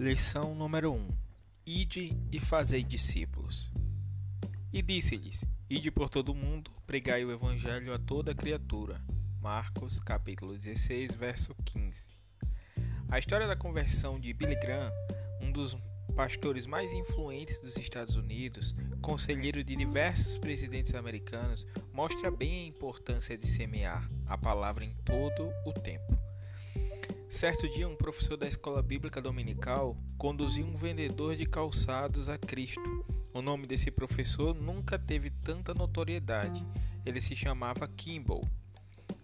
Lição número 1: Ide e fazei discípulos. E disse-lhes: Ide por todo o mundo, pregai o evangelho a toda criatura. Marcos, capítulo 16, verso 15. A história da conversão de Billy Graham, um dos pastores mais influentes dos Estados Unidos, conselheiro de diversos presidentes americanos, mostra bem a importância de semear a palavra em todo o tempo. Certo dia, um professor da escola bíblica dominical conduziu um vendedor de calçados a Cristo. O nome desse professor nunca teve tanta notoriedade. Ele se chamava Kimball.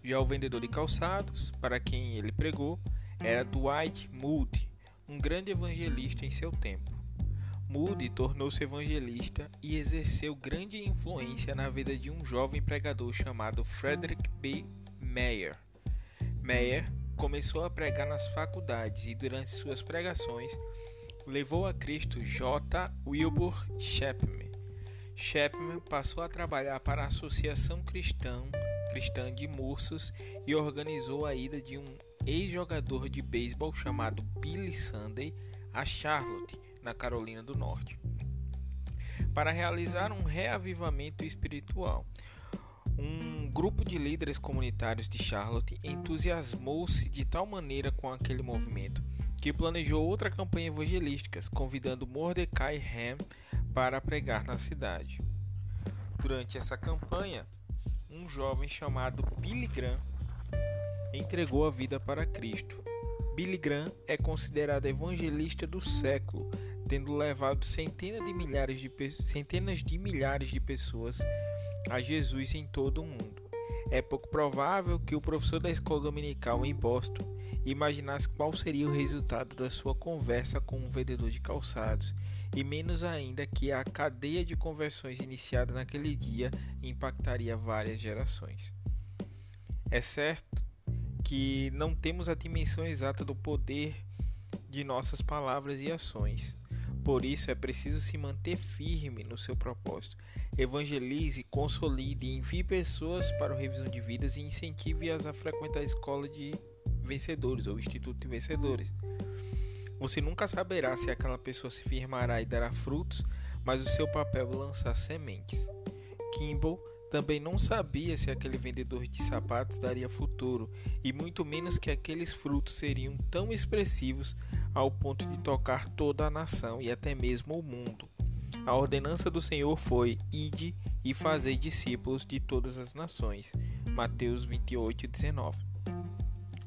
Já o vendedor de calçados, para quem ele pregou, era Dwight Moody, um grande evangelista em seu tempo. Moody tornou-se evangelista e exerceu grande influência na vida de um jovem pregador chamado Frederick B. Meyer. Meyer começou a pregar nas faculdades e durante suas pregações levou a Cristo J. Wilbur Chapman. Chapman passou a trabalhar para a Associação Cristã, Cristã de Mursos e organizou a ida de um ex-jogador de beisebol chamado Billy Sunday a Charlotte, na Carolina do Norte, para realizar um reavivamento espiritual. Um grupo de líderes comunitários de Charlotte entusiasmou-se de tal maneira com aquele movimento que planejou outra campanha evangelística, convidando Mordecai Ham para pregar na cidade. Durante essa campanha, um jovem chamado Billy Graham entregou a vida para Cristo. Billy Graham é considerado evangelista do século, tendo levado centenas de milhares de, centenas de, milhares de pessoas a Jesus em todo o mundo. É pouco provável que o professor da escola dominical em Boston imaginasse qual seria o resultado da sua conversa com um vendedor de calçados, e menos ainda que a cadeia de conversões iniciada naquele dia impactaria várias gerações. É certo que não temos a dimensão exata do poder de nossas palavras e ações. Por isso é preciso se manter firme no seu propósito. Evangelize, consolide, envie pessoas para o revisão de vidas e incentive-as a frequentar a escola de vencedores ou instituto de vencedores. Você nunca saberá se aquela pessoa se firmará e dará frutos, mas o seu papel é lançar sementes. Kimball também não sabia se aquele vendedor de sapatos daria futuro, e muito menos que aqueles frutos seriam tão expressivos ao ponto de tocar toda a nação e até mesmo o mundo. A ordenança do Senhor foi: Ide e fazei discípulos de todas as nações. Mateus 28, 19.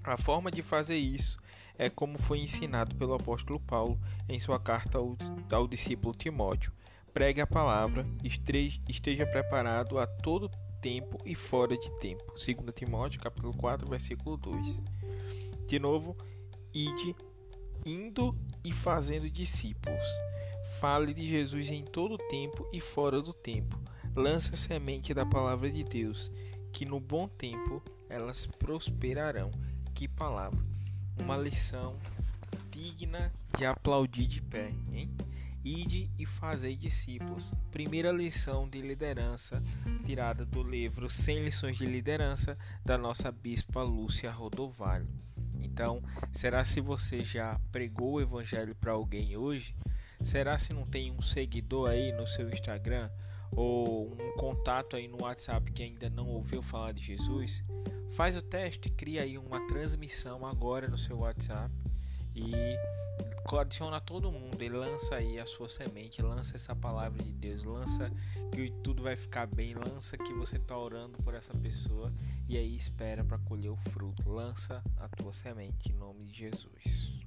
A forma de fazer isso é como foi ensinado pelo apóstolo Paulo em sua carta ao, ao discípulo Timóteo pregue a palavra, esteja preparado a todo tempo e fora de tempo. 2 Timóteo, capítulo 4, versículo 2. De novo, ide indo e fazendo discípulos. Fale de Jesus em todo tempo e fora do tempo. Lance a semente da palavra de Deus, que no bom tempo elas prosperarão. Que palavra! Uma lição digna de aplaudir de pé, hein? Ide e fazei discípulos. Primeira lição de liderança tirada do livro 100 lições de liderança da nossa bispa Lúcia Rodovalho. Então, será se você já pregou o evangelho para alguém hoje? Será se não tem um seguidor aí no seu Instagram ou um contato aí no WhatsApp que ainda não ouviu falar de Jesus? Faz o teste, cria aí uma transmissão agora no seu WhatsApp e adiciona todo mundo e lança aí a sua semente, lança essa palavra de Deus, lança que tudo vai ficar bem, lança que você está orando por essa pessoa e aí espera para colher o fruto. Lança a tua semente em nome de Jesus.